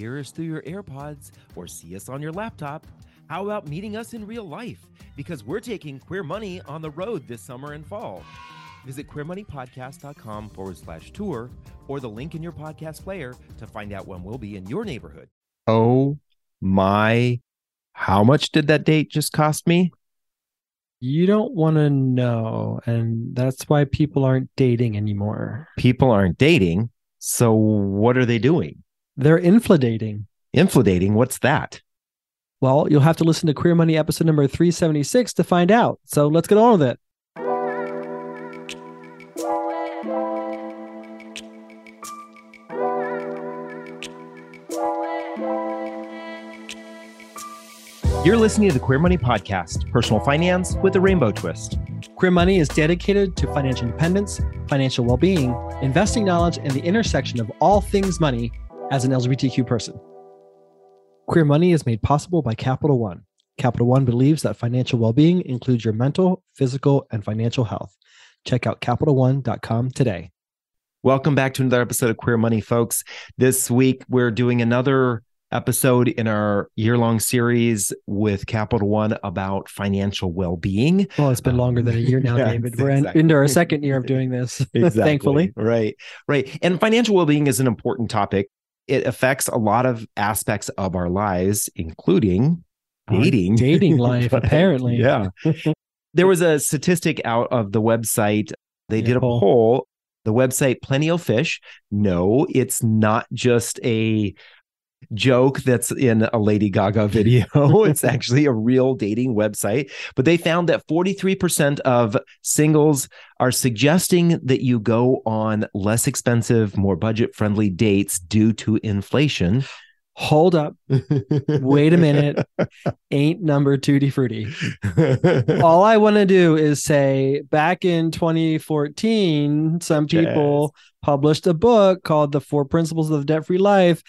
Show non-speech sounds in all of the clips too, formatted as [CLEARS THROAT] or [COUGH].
hear us through your AirPods or see us on your laptop, how about meeting us in real life? Because we're taking Queer Money on the road this summer and fall. Visit queermoneypodcast.com forward slash tour or the link in your podcast player to find out when we'll be in your neighborhood. Oh my, how much did that date just cost me? You don't want to know. And that's why people aren't dating anymore. People aren't dating. So what are they doing? They're infladating. Infladating? What's that? Well, you'll have to listen to Queer Money episode number 376 to find out. So let's get on with it. You're listening to the Queer Money Podcast, personal finance with a rainbow twist. Queer Money is dedicated to financial independence, financial well being, investing knowledge, and the intersection of all things money as an LGBTQ person. Queer Money is made possible by Capital One. Capital One believes that financial well being includes your mental, physical, and financial health. Check out CapitalOne.com today. Welcome back to another episode of Queer Money, folks. This week, we're doing another episode in our year long series with Capital One about financial well being. Well, it's been longer than a year now, [LAUGHS] yes, David. We're exactly. into our second year of doing this, [LAUGHS] exactly. thankfully. Right, right. And financial well being is an important topic. It affects a lot of aspects of our lives, including dating. Our dating [LAUGHS] life, apparently. Yeah. [LAUGHS] there was a statistic out of the website. They yeah, did a poll. poll. The website Plenty of Fish. No, it's not just a joke that's in a Lady Gaga video. [LAUGHS] it's actually a real dating website. But they found that 43% of singles are suggesting that you go on less expensive, more budget friendly dates due to inflation. Hold up. Wait a minute. [LAUGHS] Ain't number tutti frutti. All I want to do is say back in 2014, some people yes. published a book called The Four Principles of the Debt Free Life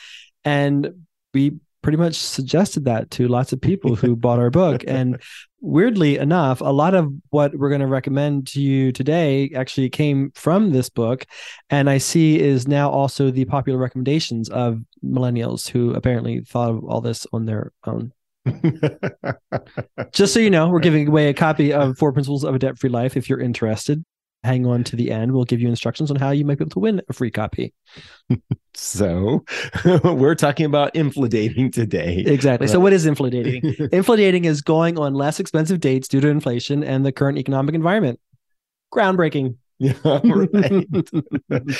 and we pretty much suggested that to lots of people who bought our book. [LAUGHS] And weirdly enough, a lot of what we're going to recommend to you today actually came from this book. And I see is now also the popular recommendations of millennials who apparently thought of all this on their own. [LAUGHS] Just so you know, we're giving away a copy of Four Principles of a Debt Free Life if you're interested hang on to the end. We'll give you instructions on how you might be able to win a free copy. [LAUGHS] so [LAUGHS] we're talking about infladating today. Exactly. So what is infladating? [LAUGHS] infladating is going on less expensive dates due to inflation and the current economic environment. Groundbreaking. [LAUGHS] Yeah, right.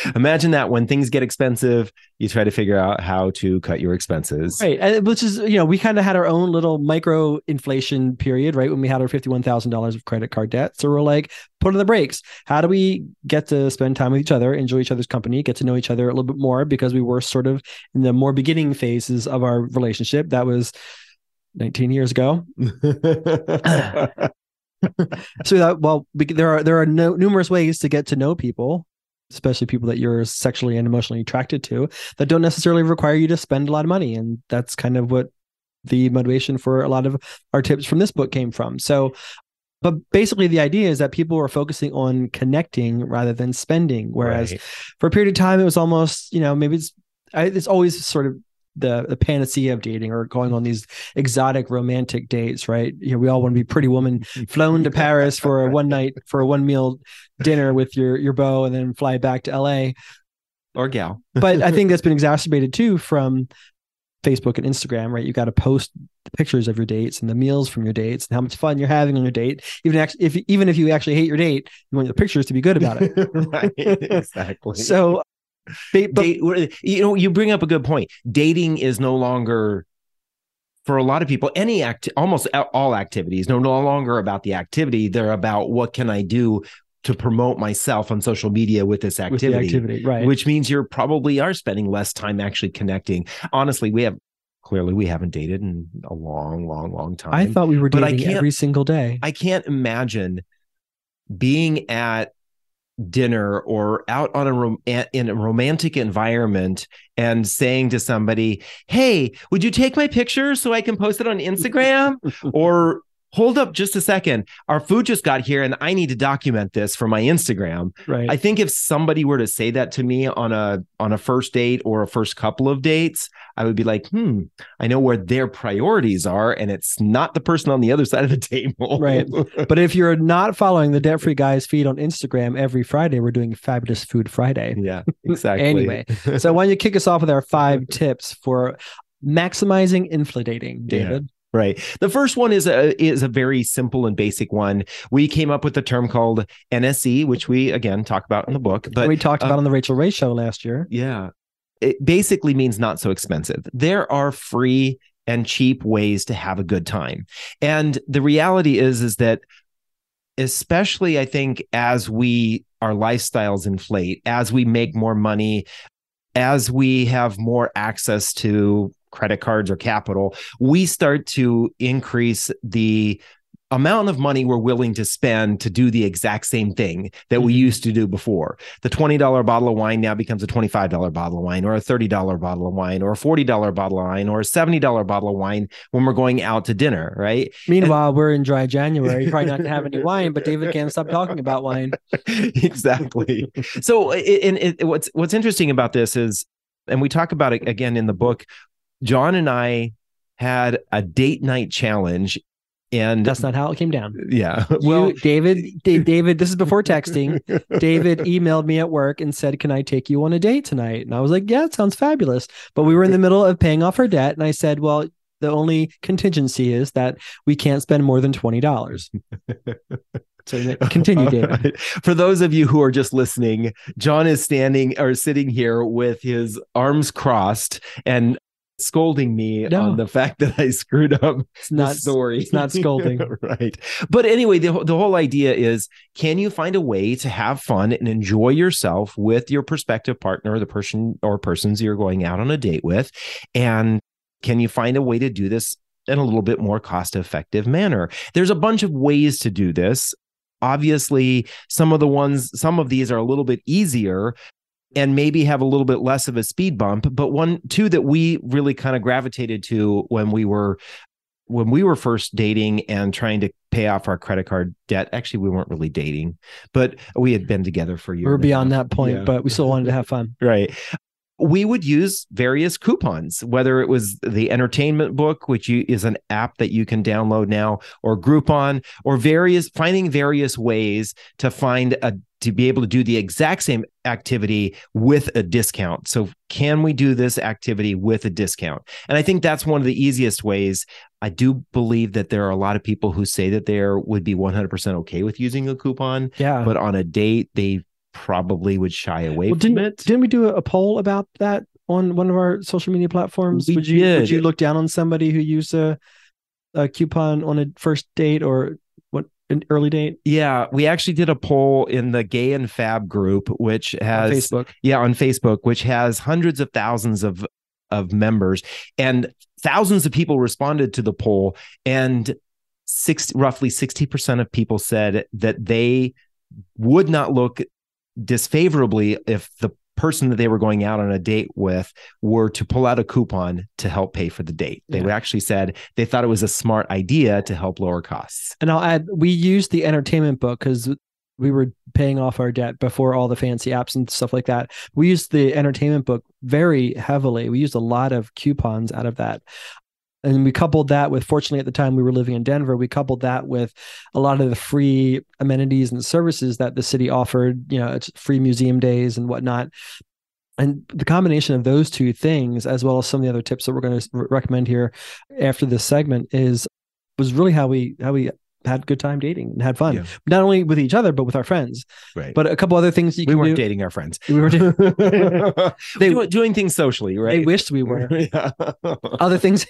[LAUGHS] Imagine that when things get expensive, you try to figure out how to cut your expenses. Right. And, which is, you know, we kind of had our own little micro inflation period, right? When we had our $51,000 of credit card debt. So we're like, put on the brakes. How do we get to spend time with each other, enjoy each other's company, get to know each other a little bit more? Because we were sort of in the more beginning phases of our relationship. That was 19 years ago. [LAUGHS] [CLEARS THROAT] [LAUGHS] so that well there are there are no, numerous ways to get to know people especially people that you're sexually and emotionally attracted to that don't necessarily require you to spend a lot of money and that's kind of what the motivation for a lot of our tips from this book came from so but basically the idea is that people were focusing on connecting rather than spending whereas right. for a period of time it was almost you know maybe it's it's always sort of the the panacea of dating or going on these exotic romantic dates, right? You know, we all want to be pretty woman flown to Paris for a one night for a one meal dinner with your your beau and then fly back to LA or gal. but I think [LAUGHS] that's been exacerbated too from Facebook and Instagram, right? You got to post the pictures of your dates and the meals from your dates and how much fun you're having on your date. Even actually, if even if you actually hate your date, you want the pictures to be good about it. [LAUGHS] right, exactly. [LAUGHS] so [LAUGHS] but, Date, you know, you bring up a good point. Dating is no longer for a lot of people any act almost all activities no no longer about the activity they're about what can i do to promote myself on social media with this activity, with activity right. which means you're probably are spending less time actually connecting. Honestly we have clearly we haven't dated in a long long long time i thought we were dating every single day. I can't imagine being at dinner or out on a rom- in a romantic environment and saying to somebody, "Hey, would you take my picture so I can post it on [LAUGHS] Instagram?" or hold up just a second. Our food just got here and I need to document this for my Instagram. Right. I think if somebody were to say that to me on a on a first date or a first couple of dates, I would be like, "Hmm, I know where their priorities are and it's not the person on the other [LAUGHS] side of the table." Right. but if you're not following the Debt Free Guys feed on Instagram every Friday, we're doing Fabulous Food Friday. yeah, exactly. Anyway, so why don't you kick us off with our five [LAUGHS] tips for maximizing inflating, David? Right. The first one is a is a very simple and basic one. We came up with the term called NSE, which we again talk about in the book. But we talked uh, about on the Rachael Ray show last year. Yeah. It basically means not so expensive. There are free and cheap ways to have a good time. And the reality is is that especially I think as we our lifestyles inflate, as we make more money, as we have more access to credit cards or capital, we start to increase the amount of money we're willing to spend to do the exact same thing that we Mhm. used to do before. The $20 bottle of wine now becomes a $25 bottle of wine or a $30 bottle of wine or a $40 bottle of wine or a $70 bottle of wine when we're going out to dinner, right? Meanwhile, we're in dry January, probably not gonna have any [LAUGHS] wine, but David can't stop talking about wine. [LAUGHS] exactly. So, it, and it, what's what's interesting about this is, and we talk about it again in the book. John and I had a date night challenge, and That's not how it came down. yeah. You, Well, David, Da- [LAUGHS] David, this is before texting. David [LAUGHS] emailed me at work and said, "Can I take you on a date tonight?" And I was like, "Yeah, it sounds fabulous." But we were in the middle of paying off our debt, and I said, "Well, the only contingency is that we can't spend more than twenty dollars." [LAUGHS] So continue, David. right. For those of you who are just listening, John is standing or sitting here with his arms crossed and scolding me No. on the fact that I screwed up It's not story. it's not scolding. [LAUGHS] right. But anyway, the, the whole idea is can you find a way to have fun and enjoy yourself with your prospective partner, the person or persons you're going out on a date with? And can you find a way to do this in a little bit more cost effective manner? There's a bunch of ways to do this. Obviously, some of the ones, some of these are a little bit easier and maybe have a little bit less of a speed bump. But one, two that we really kind of gravitated to when we were when we were first dating and trying to pay off our credit card debt. Actually, we weren't really dating, but we had been together for years. We're and a beyond that point, Yeah. but we still wanted to have fun. [LAUGHS] Right. We would use various coupons, whether it was the entertainment book, which you, is an app that you can download now, or Groupon, or various finding various ways to find a to be able to do the exact same activity with a discount. So, can we do this activity with a discount? And I think that's one of the easiest ways. I do believe that there are a lot of people who say that they would be 100% okay with using a coupon, Yeah. but on a date, they probably would shy away Well, from didn't, it. didn't we do a, poll about that on one of our social media platforms? We would you would did. you look down on somebody who used a a coupon on a first date or what an early date Yeah, we actually did a poll in the Gay and Fab group, which on has Facebook? yeah on Facebook, which has hundreds of thousands of of members, and thousands of people responded to the poll, and six roughly sixty percent of people said that they would not look disfavorably if the person that they were going out on a date with were to pull out a coupon to help pay for the date. They Yeah. actually said they thought it was a smart idea to help lower costs. And I'll add, we used the entertainment book because we were paying off our debt before all the fancy apps and stuff like that. We used the entertainment book very heavily. We used a lot of coupons out of that. And we coupled that with, fortunately, at the time we were living in Denver, we coupled that with a lot of the free amenities and services that the city offered, you know, it's free museum days and whatnot. And the combination of those two things, as well as some of the other tips that we're going to recommend here after this segment, is was really how we how we had a good time dating and had fun, Yeah. not only with each other but with our friends. Right. But a couple other things you could we weren't do. dating our friends. We were [LAUGHS] doing, [LAUGHS] They- doing, doing things socially, right? They wished we were. [LAUGHS] yeah. Other things,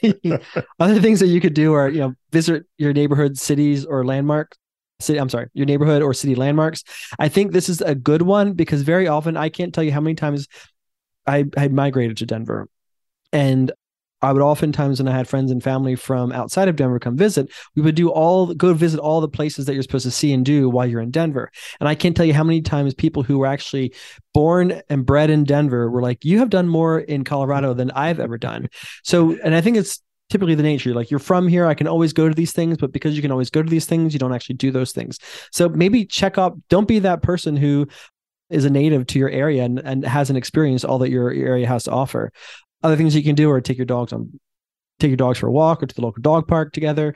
other things that you could do are you know visit your neighborhood cities or landmarks. City, I'm sorry, your neighborhood or city landmarks. I think this is a good one because very often I can't tell you how many times I had migrated to Denver, and I would oftentimes when I had friends and family from outside of Denver come visit, we would do all go visit all the places that you're supposed to see and do while you're in Denver. And I can't tell you how many times people who were actually born and bred in Denver were like, "You have done more in Colorado than I've ever done." So, and I think it's typically the nature like you're from here i can always go to these things but because you can always go to these things you don't actually do those things so maybe check up don't be that person who is a native to your area and, and hasn't experienced all that your, your area has to offer other things you can do are take your dogs on take your dogs for a walk or to the local dog park together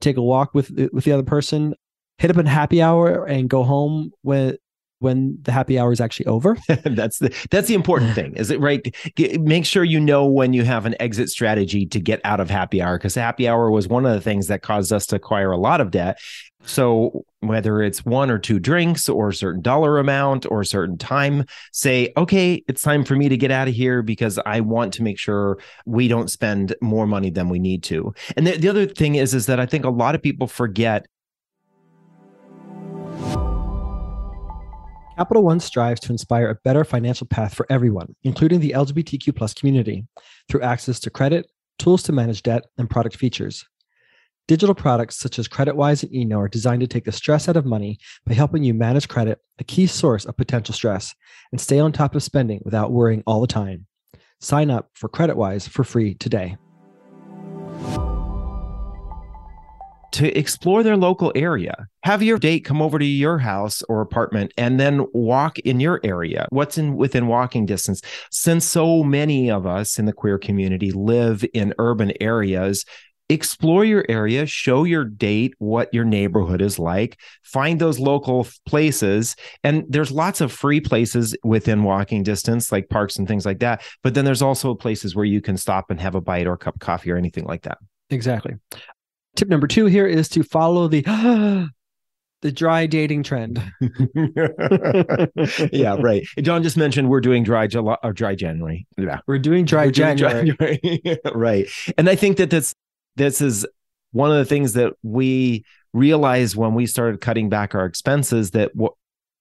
take a walk with with the other person hit up a happy hour and go home when when the happy hour is actually over. [LAUGHS] that's the that's the important thing. Is it right? Get, make sure you know when you have an exit strategy to get out of happy hour because happy hour was one of the things that caused us to acquire a lot of debt. So whether it's one or two drinks or a certain dollar amount or a certain time, say, okay, it's time for me to get out of here because I want to make sure we don't spend more money than we need to. And the, the other thing is, is that I think a lot of people forget Capital One strives to inspire a better financial path for everyone, including the LGBTQ plus community, through access to credit, tools to manage debt, and product features. Digital products such as CreditWise and Eno are designed to take the stress out of money by helping you manage credit, a key source of potential stress, and stay on top of spending without worrying all the time. Sign up for CreditWise for free today. To explore their local area. Have your date come over to your house or apartment and then walk in your area. What's in within walking distance? Since so many of us in the queer community live in urban areas, explore your area, show your date what your neighborhood is like, find those local places. And there's lots of free places within walking distance, like parks and things like that. But then there's also places where you can stop and have a bite or a cup of coffee or anything like that. Exactly. Tip number two here is to follow the [GASPS] the dry dating trend. [LAUGHS] [LAUGHS] yeah, right. John just mentioned we're doing dry July or uh, dry January. Yeah, we're doing dry we're January. Doing dry, [LAUGHS] right. And I think that this this is one of the things that we realized when we started cutting back our expenses that what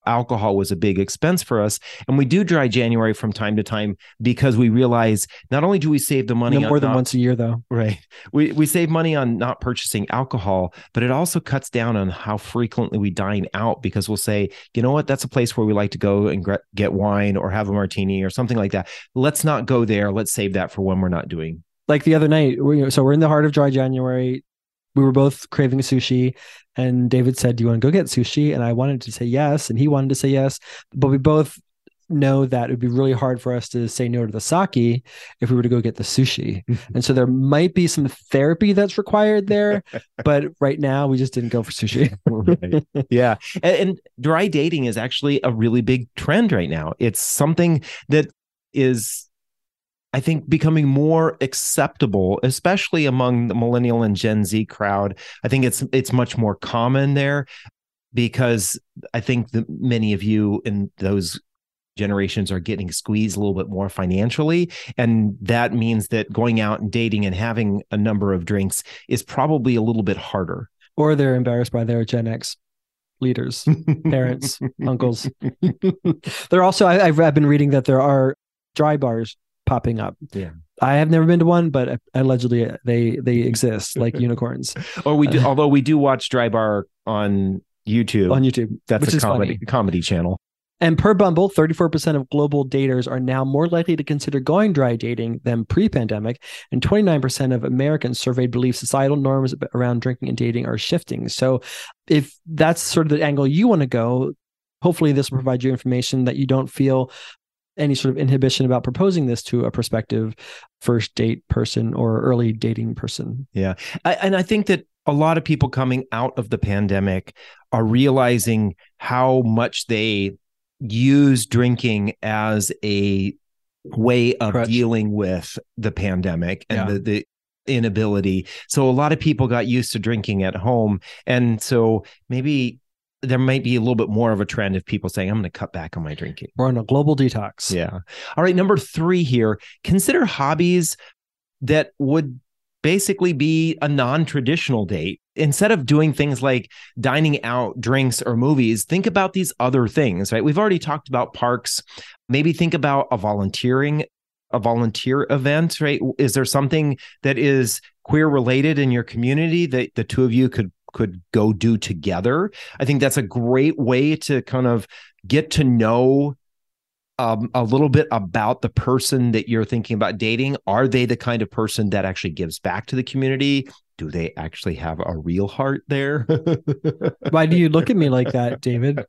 alcohol was a big expense for us. And we do dry January from time to time because we realize not only do we save the money no more than not, once a year, though. Right. We we save money on not purchasing alcohol, but it also cuts down on how frequently we dine out because we'll say, you know what, that's a place where we like to go and get wine or have a martini or something like that. Let's not go there. Let's save that for when we're not doing. Like the other night, we, so we're in the heart of dry January we were both craving sushi and David said, Do you want to go get sushi? And I wanted to say yes. And he wanted to say yes. But we both know that it would be really hard for us to say no to the sake if we were to go get the sushi. [LAUGHS] and so there might be some therapy that's required there. [LAUGHS] but right now, we just didn't go for sushi. right. Yeah. And, and dry dating is actually a really big trend right now. It's something that is I think becoming more acceptable, especially among the millennial and Gen Z crowd. I think it's it's much more common there because I think that many of you in those generations are getting squeezed a little bit more financially. And that means that going out and dating and having a number of drinks is probably a little bit harder. Or they're embarrassed by their gen x leaders [LAUGHS] parents uncles. They're also I, have been reading that there are dry bars popping up. Yeah. I have never been to one, but allegedly they they exist [LAUGHS] like unicorns. Or we do, uh, although we do watch Dry Bar on YouTube. On YouTube, that's a comedy comedy channel. And per Bumble, 34% of global daters are now more likely to consider going dry dating than pre pandemic. And 29% of Americans surveyed believe societal norms around drinking and dating are shifting. So, if that's sort of the angle you want to go, hopefully this will provide you information that you don't feel any sort of inhibition about proposing this to a prospective first date person or early dating person. Yeah. I, and I think that a lot of people coming out of the pandemic are realizing how much they use drinking as a way of Crutch. dealing with the pandemic and yeah. the, the inability. So a lot of people got used to drinking at home. And so maybe there might be a little bit more of a trend of people saying, I'm going to cut back on my drinking. We're on a global detox. Yeah. All right. Number three here consider hobbies that would basically be a non traditional date. Instead of doing things like dining out, drinks, or movies, think about these other things, right? We've already talked about parks. Maybe think about a volunteering a volunteer event, right? Is there something that is queer related in your community that the two of you could could go do together. I think that's a great way to kind of get to know um, a little bit about the person that you're thinking about dating. Are they the kind of person that actually gives back to the community? Do they actually have a real heart there? [LAUGHS] Why do you look at me like that, David?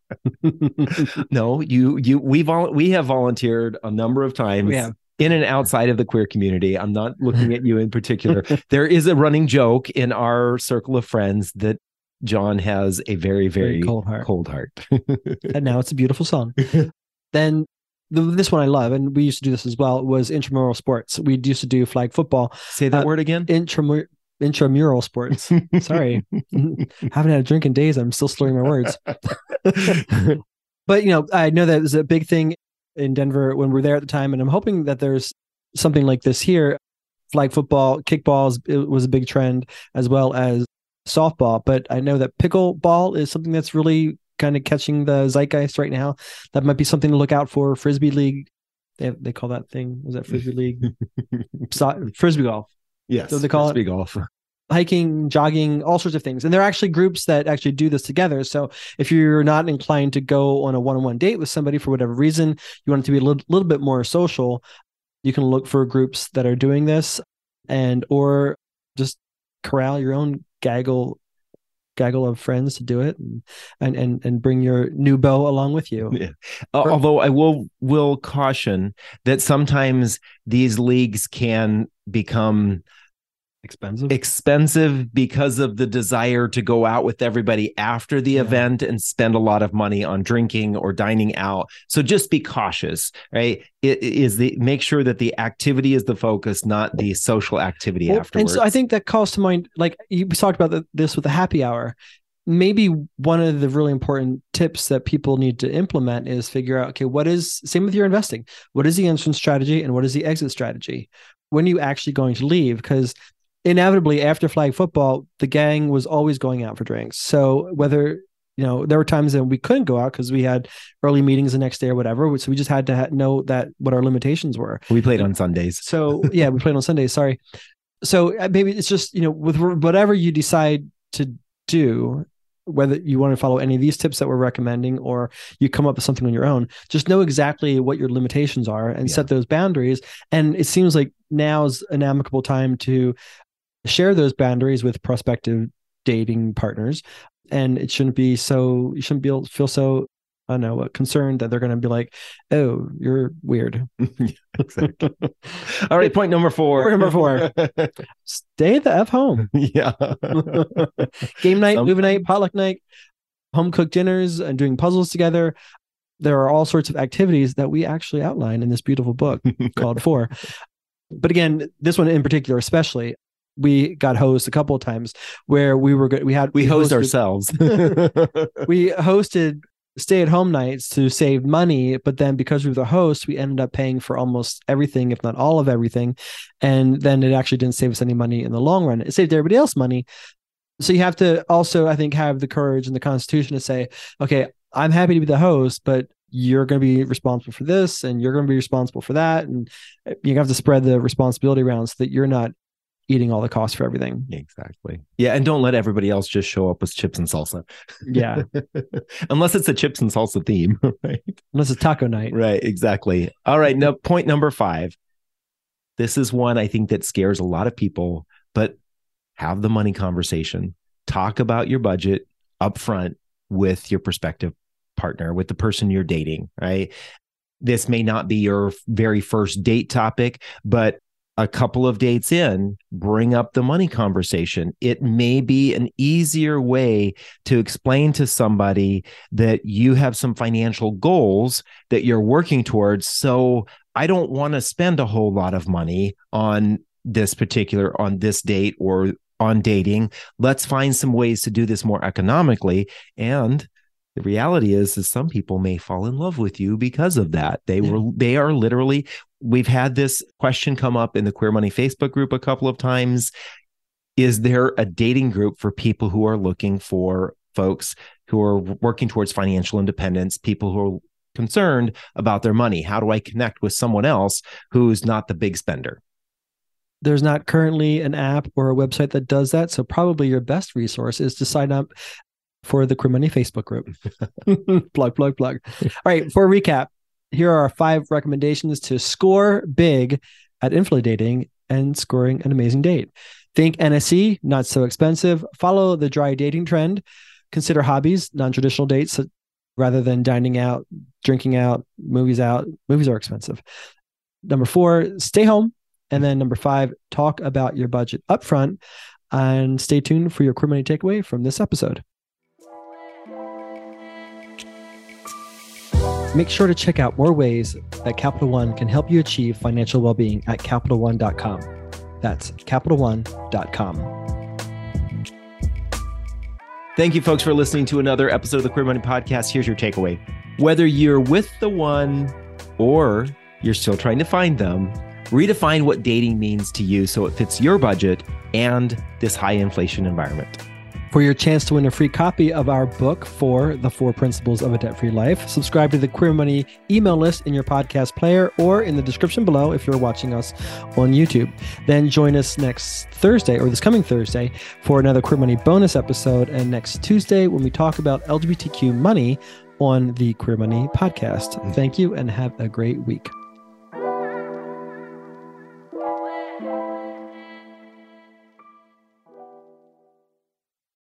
[LAUGHS] no, you you we vol- we have volunteered a number of times. We have. In and outside of the queer community, I'm not [LAUGHS] looking at you in particular. there is a running joke in our circle of friends that John has a very, very, Very cold heart. Cold heart. [LAUGHS] and now it's a beautiful song. [LAUGHS] then the, this one I love, and we used to do this as well, was intramural sports. We used to do flag football, Say that Uh, word again. intramural intramural sports. Sorry, haven't had a drink in days. I'm still slurring my words. But you know, I know that was a big thing in Denver when we were there at the time, and I'm hoping that there's something like this here. Flag football, kickballs it was a big trend, as well as softball. But I know that pickleball is something that's really kind of catching the zeitgeist right now. That might be something to look out for. Frisbee league, they they call that thing. Was that frisbee league? [LAUGHS] So- frisbee golf. yes. So they call it- golf. Hiking, jogging, all sorts of things. And there are actually groups that actually do this together. So if you're not inclined to go on a one-on-one date with somebody for whatever reason, you want it to be a little, little bit more social, you can look for groups that are doing this and or just corral your own gaggle gaggle of friends to do it and and and, and bring your new beau along with you. Yeah. Al- Although I will will caution that sometimes these leagues can become Expensive. expensive because of the desire to go out with everybody after the Yeah. event and spend a lot of money on drinking or dining out. So just be cautious, right? It is the make sure that the activity is the focus, not the social activity Well, afterwards. And so I think that calls to mind, like you talked about the, this with the happy hour. Maybe one of the really important tips that people need to implement is figure out, okay, what is same with your investing? What is the entrance strategy and what is the exit strategy? When are you actually going to leave? Because inevitably after flag football, the gang was always going out for drinks. So whether you know, there were times that we couldn't go out because we had early meetings the next day or whatever. So we just had to ha- know that what our limitations were. we played on Sundays. So yeah, we played on Sundays. Sorry. So uh, maybe it's just you know with whatever you decide to do, whether you want to follow any of these tips that we're recommending or you come up with something on your own, just know exactly what your limitations are and Yeah. set those boundaries. And it seems like now is an amicable time to share those boundaries with prospective dating partners. And it shouldn't be so you shouldn't be able to feel so I don't know concerned that they're going to be like, "Oh, you're weird." [LAUGHS] exactly. [LAUGHS] All right, point number four. Point number four. [LAUGHS] Stay at the f home. yeah. Game night, Some- movie night, potluck night, home cooked dinners, and doing puzzles together. There are all sorts of activities that we actually outline in this beautiful book called Four. But again, this one in particular, especially, we got hosed a couple of times where we were good. We had we host hosted- ourselves. [LAUGHS] [LAUGHS] we hosted stay at home nights to save money but then because we were the host we ended up paying for almost everything if not all of everything and then it actually didn't save us any money in the long run it saved everybody else money so you have to also i think have the courage and the constitution to say okay i'm happy to be the host but you're going to be responsible for this and you're going to be responsible for that and uh, you have to spread the responsibility around so that you're not eating all the costs for everything exactly. Yeah, and don't let everybody else just show up with chips and salsa. yeah [LAUGHS] Unless it's a chips and salsa theme, [LAUGHS] right? unless it's taco night Right, exactly. All right, now point number 5. This is one I think that scares a lot of people, but have the money conversation. Talk about your budget up front with your prospective partner, with the person you're dating, right? This may not be your very first date topic, but a couple of dates in, bring up the money conversation. It may be an easier way to explain to somebody that you have some financial goals that you're working towards. So I don't want to spend a whole lot of money on this particular, on this date or on dating. Let's find some ways to do this more economically. And the reality is, is some people may fall in love with you because of that. They were, they are literally, we've had this question come up in the Queer Money Facebook group a couple of times. Is there a dating group for people who are looking for folks who are working towards financial independence, people who are concerned about their money? How do I connect with someone else who's not the big spender? there's not currently an app or a website that does that. So probably your best resource is to sign up for the Queer Money Facebook group. [LAUGHS] [LAUGHS] plug, plug, plug. All right. For a recap, here are our five recommendations to score big at infidelity dating and scoring an amazing date. Think NSE, not so expensive. Follow the dry dating trend. Consider hobbies, non traditional dates rather than dining out, drinking out, movies out. Movies are expensive. Number four, stay home. And then number five, talk about your budget upfront. And stay tuned for your Queer Money takeaway from this episode. Make sure to check out more ways that Capital One can help you achieve financial well being at CapitalOne.com. That's CapitalOne.com. Thank you, folks, for listening to another episode of the Queer Money Podcast. Here's your takeaway. Whether you're with the one or you're still trying to find them, redefine what dating means to you so it fits your budget and this high inflation environment. For your chance to win a free copy of our book for The Four Principles of a Debt Free Life, subscribe to the Queer Money email list in your podcast player or in the description below if you're watching us on YouTube. Then join us next Thursday or this coming Thursday for another Queer Money bonus episode, and next Tuesday when we talk about LGBTQ money on the Queer Money podcast. Mm. Thank you and have a great week.